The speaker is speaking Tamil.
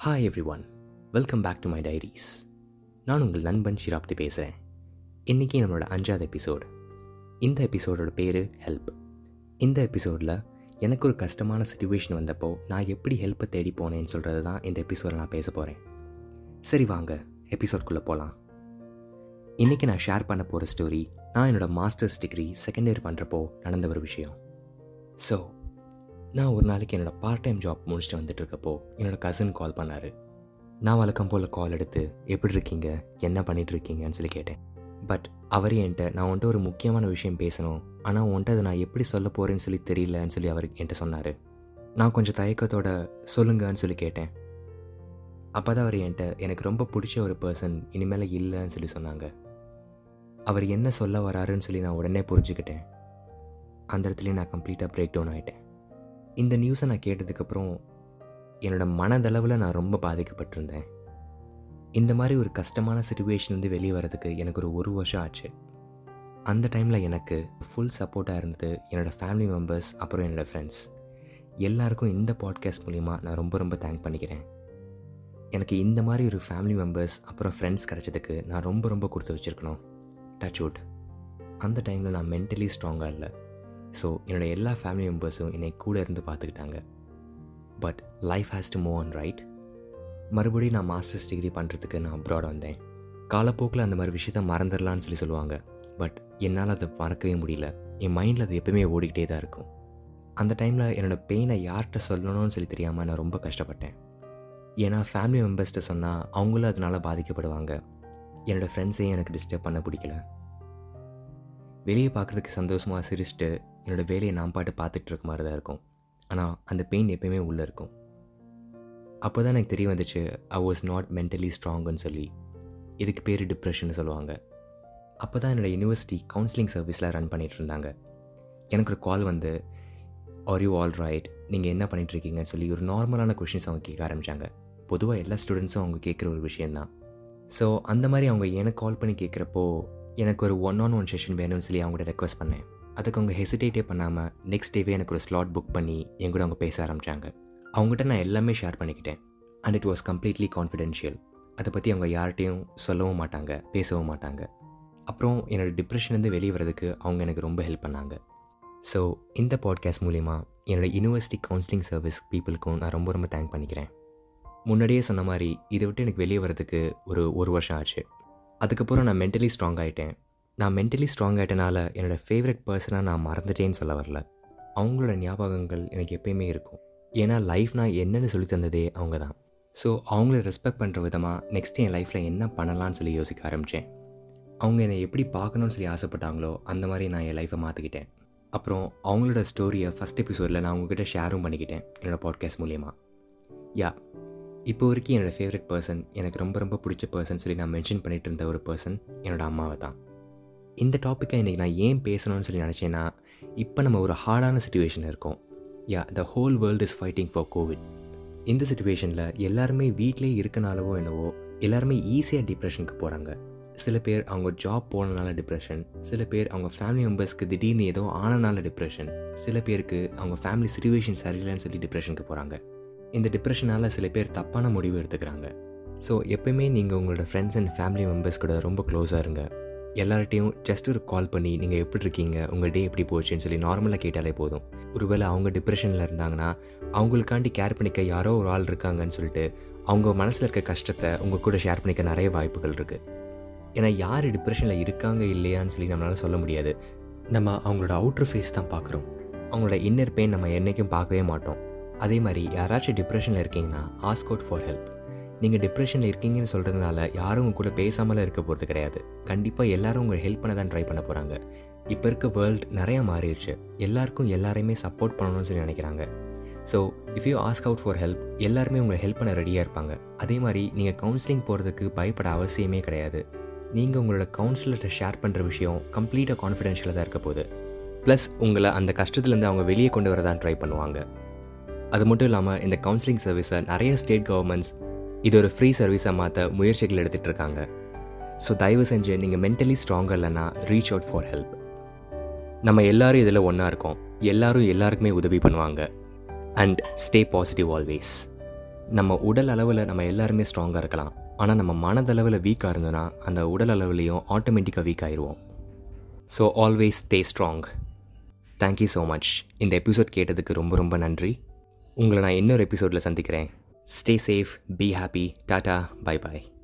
Hi everyone welcome back to my diaries நான் உங்கள் நண்பன் ஷிராப்தி பேசுகிறேன் இன்றைக்கி நம்மளோட அஞ்சாவது எபிசோடு இந்த எபிசோடோட பேர் ஹெல்ப் இந்த எபிசோடில் எனக்கு ஒரு கஷ்டமான சுச்சுவேஷன் வந்தப்போ நான் எப்படி ஹெல்ப்பை தேடி போனேன்னு சொல்கிறது தான் இந்த எபிசோடில் நான் பேச போகிறேன் சரி வாங்க எபிசோட்குள்ளே போகலாம் இன்றைக்கி நான் ஷேர் பண்ண போகிற ஸ்டோரி நான் என்னோடய மாஸ்டர்ஸ் டிகிரி செகண்ட் இயர் பண்ணுறப்போ நடந்த ஒரு விஷயம். ஸோ நான் ஒரு நாளைக்கு என்னோடய பார்ட் டைம் ஜாப் முடிச்சுட்டு வந்துட்டுருக்கப்போ என்னோடய கசின் கால் பண்ணார். நான் வழக்கம் போல் கால் எடுத்து எப்படி இருக்கீங்க? என்ன பண்ணிகிட்ருக்கீங்கன்னு சொல்லி கேட்டேன். பட் அவர் என்கிட்ட நான் உன்ட்ட ஒரு முக்கியமான விஷயம் பேசணும். ஆனால் உன்ட்ட அதை நான் எப்படி சொல்ல போகிறேன்னு சொல்லி தெரியலன்னு சொல்லி அவர் என்கிட்ட சொன்னார். நான் கொஞ்சம் தயக்கத்தோட சொல்லுங்கன்னு சொல்லி கேட்டேன். அப்போ தான் அவர் என்கிட்ட எனக்கு ரொம்ப பிடிச்ச ஒரு பர்சன் இனிமேல் இல்லைன்னு சொல்லி சொன்னாங்க. அவர் என்ன சொல்ல வராருன்னு சொல்லி நான் உடனே புரிஞ்சுக்கிட்டேன். அந்த இடத்துலயே நான் கம்ப்ளீட்டாக பிரேக் டவுன் ஆகிட்டேன் இந்த நியூஸை நான் கேட்டதுக்கப்புறம் என்னோடய மனதளவில் நான் ரொம்ப பாதிக்கப்பட்டிருந்தேன். இந்த மாதிரி ஒரு கஷ்டமான சுச்சுவேஷன் வந்து வெளியே வரதுக்கு எனக்கு ஒரு ஒரு வருஷம் ஆச்சு. அந்த டைமில் எனக்கு ஃபுல் சப்போர்ட்டாக இருந்தது என்னோடய ஃபேமிலி மெம்பர்ஸ் அப்புறம் என்னோடய ஃப்ரெண்ட்ஸ் எல்லாருக்கும் இந்த பாட்காஸ்ட் மூலிமா நான் ரொம்ப ரொம்ப தேங்க் பண்ணிக்கிறேன். எனக்கு இந்த மாதிரி ஒரு ஃபேமிலி மெம்பர்ஸ் அப்புறம் ஃப்ரெண்ட்ஸ் கிடச்சதுக்கு நான் ரொம்ப ரொம்ப கொடுத்து வச்சுருக்கணும். டச் அவுட் அந்த டைமில் நான் மென்டலி ஸ்ட்ராங்காக இல்லை. ஸோ என்னோடய எல்லா ஃபேமிலி மெம்பர்ஸும் என்னை கூட இருந்து பார்த்துக்கிட்டாங்க. But life has to move on right மறுபடியும் நான் மாஸ்டர்ஸ் டிகிரி பண்ணுறதுக்கு நான் அப்ராட் வந்தேன். காலப்போக்கில் அந்த மாதிரி விஷயத்த மறந்துடலான்னு சொல்லி சொல்லுவாங்க. பட் என்னால் அதை மறக்கவே முடியல. என் மைண்டில் அது எப்பவுமே ஓடிக்கிட்டே தான் இருக்கும். அந்த டைமில் என்னோடய பெயினை யார்கிட்ட சொல்லணும்னு சொல்லி தெரியாமல் நான் ரொம்ப கஷ்டப்பட்டேன். ஏன்னா ஃபேமிலி மெம்பர்ஸ்கிட்ட சொன்னால் அவங்களும் அதனால் பாதிக்கப்படுவாங்க. என்னோடய ஃப்ரெண்ட்ஸையும் எனக்கு டிஸ்டர்ப் பண்ண பிடிக்கல. வெளியே பார்க்குறதுக்கு சந்தோஷமாக சிரிச்சுட்டு என்னோடய வேலையை நான் பாட்டு பார்த்துட்டு இருக்க மாதிரி தான் இருக்கும். ஆனால் அந்த பெயின் எப்பயுமே உள்ளே இருக்கும். அப்போ தான் எனக்கு தெரிய வந்துச்சு ஐ வாஸ் நாட் மென்டலி ஸ்ட்ராங்குன்னு சொல்லி. இதுக்கு பேர் டிப்ரெஷன் சொல்லுவாங்க. அப்போ தான் என்னோடய யூனிவர்சிட்டி கவுன்சிலிங் சர்வீஸில் ரன் பண்ணிகிட்டு இருந்தாங்க. எனக்கு ஒரு கால் வந்து ஆர் யூ ஆல் ரைட் நீங்கள் என்ன பண்ணிகிட்ருக்கீங்கன்னு சொல்லி ஒரு நார்மலான கொஷின்ஸ் அவங்க கேட்க ஆரம்பித்தாங்க பொதுவாக எல்லா ஸ்டூடெண்ட்ஸும் அவங்க கேட்குற ஒரு விஷயந்தான் ஸோ அந்த மாதிரி அவங்க எனக்கு கால் பண்ணி கேட்குறப்போ எனக்கு ஒரு ஒன் ஆன் ஒன் செஷன் வேணும்னு சொல்லி அவங்கள்ட்ட ரெக்வஸ்ட் பண்ணேன். அதுக்கு அவங்க ஹெசிடேட்டே பண்ணாமல் நெக்ஸ்ட் டேவே எனக்கு ஒரு ஸ்லாட் புக் பண்ணி என் கூட அவங்க பேச ஆரம்பித்தாங்க அவங்ககிட்ட நான் எல்லாமே ஷேர் பண்ணிக்கிட்டேன். And it was completely confidential அதை பற்றி அவங்க யார்கிட்டையும் சொல்லவும் மாட்டாங்க பேசவும் மாட்டாங்க. அப்புறம் என்னோடய டிப்ரெஷன்லேருந்து வெளியே வரதுக்கு அவங்க எனக்கு ரொம்ப ஹெல்ப் பண்ணாங்க. ஸோ இந்த பாட்காஸ்ட் மூலிமா என்னோடய யூனிவர்சிட்டி கவுன்சிலிங் சர்வீஸ் பீப்புளுக்கும் நான் ரொம்ப ரொம்ப தேங்க் பண்ணிக்கிறேன். முன்னாடியே சொன்ன மாதிரி இதை விட்டு எனக்கு வெளியே வரதுக்கு ஒரு ஒரு வருஷம் ஆச்சு. அதுக்கப்புறம் நான் மென்டலி ஸ்ட்ராங் ஆகிட்டேன் நான் மென்டலி ஸ்ட்ராங் ஆகிட்டனால என்னோடய ஃபேவரட் பர்சனாக நான் மறந்துட்டேன்னு சொல்ல வரல. அவங்களோட ஞாபகங்கள் எனக்கு எப்பயுமே இருக்கும். ஏன்னா லைஃப் நான் என்னென்னு சொல்லி தந்ததே அவங்க தான் ஸோ அவங்கள ரெஸ்பெக்ட் பண்ணுற விதமாக நெக்ஸ்ட் என் லைஃப்பில் என்ன பண்ணலான்னு சொல்லி யோசிக்க ஆரம்பித்தேன் அவங்க என்னை எப்படி பார்க்கணும்னு சொல்லி ஆசைப்பட்டாங்களோ அந்த மாதிரி நான் என் லைஃப்பை மாற்றிக்கிட்டேன் அப்புறம் அவங்களோட ஸ்டோரியை ஃபஸ்ட் எபிசோடில் நான் உங்ககிட்ட ஷேரும் பண்ணிக்கிட்டேன் என்னோடய பாட்காஸ்ட் மூலியமாக யா இப்போ வரைக்கும் என்னோடய ஃபேவரட் பர்சன் எனக்கு ரொம்ப ரொம்ப பிடிச்ச பர்சன் சொல்லி நான் மென்ஷன் பண்ணிகிட்டு இருந்த ஒரு பர்சன் என்னோடய அம்மாவை தான் இந்த டாப்பிக்கை இன்றைக்கி நான் ஏன் பேசணும்னு சொல்லி நினச்சேன்னா இப்போ நம்ம ஒரு ஹார்டான சுச்சுவேஷனில் இருக்கோம். Ya the whole world is fighting for COVID இந்த சுச்சுவேஷனில் எல்லாருமே வீட்டிலே இருக்கனாலவோ என்னவோ எல்லாருமே ஈஸியாக டிப்ரெஷனுக்கு போகிறாங்க சில பேர் அவங்க ஜாப் போனனால டிப்ரெஷன் சில பேர் அவங்க ஃபேமிலி மெம்பர்ஸ்க்கு திடீர்னு ஏதோ ஆனனால டிப்ரெஷன் சில பேருக்கு அவங்க ஃபேமிலி சுச்சுவேஷன் சரியில்லைன்னு சொல்லி டிப்ரெஷனுக்கு போகிறாங்க இந்த டிப்ரெஷனால் சில பேர் தப்பான முடிவு எடுத்துக்கிறாங்க. ஸோ எப்பயுமே நீங்கள் உங்களோட ஃப்ரெண்ட்ஸ் அண்ட் ஃபேமிலி மெம்பர்ஸ் கூட ரொம்ப க்ளோஸாக இருங்க. எல்லார்ட்டையும் ஜஸ்ட் ஒரு கால் பண்ணி நீங்கள் எப்படி இருக்கீங்க உங்கள் டே எப்படி போச்சுன்னு சொல்லி நார்மலாக கேட்டாலே போதும். ஒருவேளை அவங்க டிப்ரெஷனில் இருந்தாங்கன்னா அவங்களுக்காண்டி கேர் பண்ணிக்க யாரோ ஒரு ஆள் இருக்காங்கன்னு சொல்லிட்டு அவங்க மனசில் இருக்க கஷ்டத்தை உங்கள் கூட ஷேர் பண்ணிக்க நிறைய வாய்ப்புகள் இருக்குது ஏன்னா யார் டிப்ரெஷனில் இருக்காங்க இல்லையான்னு சொல்லி நம்மளால் சொல்ல முடியாது. நம்ம அவங்களோட அவுட்ரு ஃபேஸ் தான் பார்க்குறோம் அவங்களோட இன்னர் பெயின் நம்ம என்றைக்கும் பார்க்கவே மாட்டோம். அதே மாதிரி யாராச்சும் டிப்ரெஷனில் இருக்கீங்கன்னா ஆஸ்கோட் ஃபார் ஹெல்ப் நீங்கள் டிப்ரெஷனில் இருக்கீங்கன்னு சொல்கிறதுனால யாரும் உங்கள் கூட பேசாமலாம் இருக்க போகிறது கிடையாது. கண்டிப்பாக எல்லாரும் உங்களை ஹெல்ப் பண்ண தான் ட்ரை பண்ண போகிறாங்க இப்போ இருக்க வேர்ல்ட் நிறையா மாறிடுச்சு. எல்லாருக்கும் எல்லாரையுமே சப்போர்ட் பண்ணணும்னு சொல்லி நினைக்கிறாங்க. So if you ask out for help எல்லாருமே உங்களை ஹெல்ப் பண்ண ரெடியாக இருப்பாங்க. அதே மாதிரி நீங்கள் கவுன்சிலிங் போகிறதுக்கு பயப்பட அவசியமே கிடையாது. நீங்கள் உங்களோட கவுன்சிலர்கிட்ட ஷேர் பண்ணுற விஷயம் கம்ப்ளீட்டாக கான்ஃபிடென்ஷியலாக தான் இருக்க போகுது. ப்ளஸ் உங்களை அந்த கஷ்டத்துலேருந்து அவங்க வெளியே கொண்டு வர தான் ட்ரை பண்ணுவாங்க. அது மட்டும் இல்லாமல் இந்த கவுன்சிலிங் சர்வீஸை நிறைய ஸ்டேட் கவர்மெண்ட்ஸ் இது ஒரு ஃப்ரீ சர்வீஸாக மாற்ற முயற்சிகள் எடுத்துகிட்டு இருக்காங்க ஸோ தயவு செஞ்சு நீங்கள் மென்டலி ஸ்ட்ராங்காக இல்லைன்னா ரீச் அவுட் ஃபார் ஹெல்ப் நம்ம எல்லாரும் இதில் ஒன்றா இருக்கோம். எல்லாரும் எல்லாருக்குமே உதவி பண்ணுவாங்க. அண்ட் ஸ்டே பாசிட்டிவ் ஆல்வேஸ் நம்ம உடல் அளவில் நம்ம எல்லாருமே ஸ்ட்ராங்காக இருக்கலாம். ஆனால் நம்ம மனதளவில் வீக்காக இருந்தோன்னா அந்த உடல் அளவுலேயும் ஆட்டோமேட்டிக்காக வீக் ஆயிடுவோம் so always stay strong thank you so much இந்த எபிசோட் கேட்டதுக்கு ரொம்ப ரொம்ப நன்றி. உங்களை நான் இன்னொரு எபிசோடில் சந்திக்கிறேன். Stay safe, be happy. Tata, bye bye.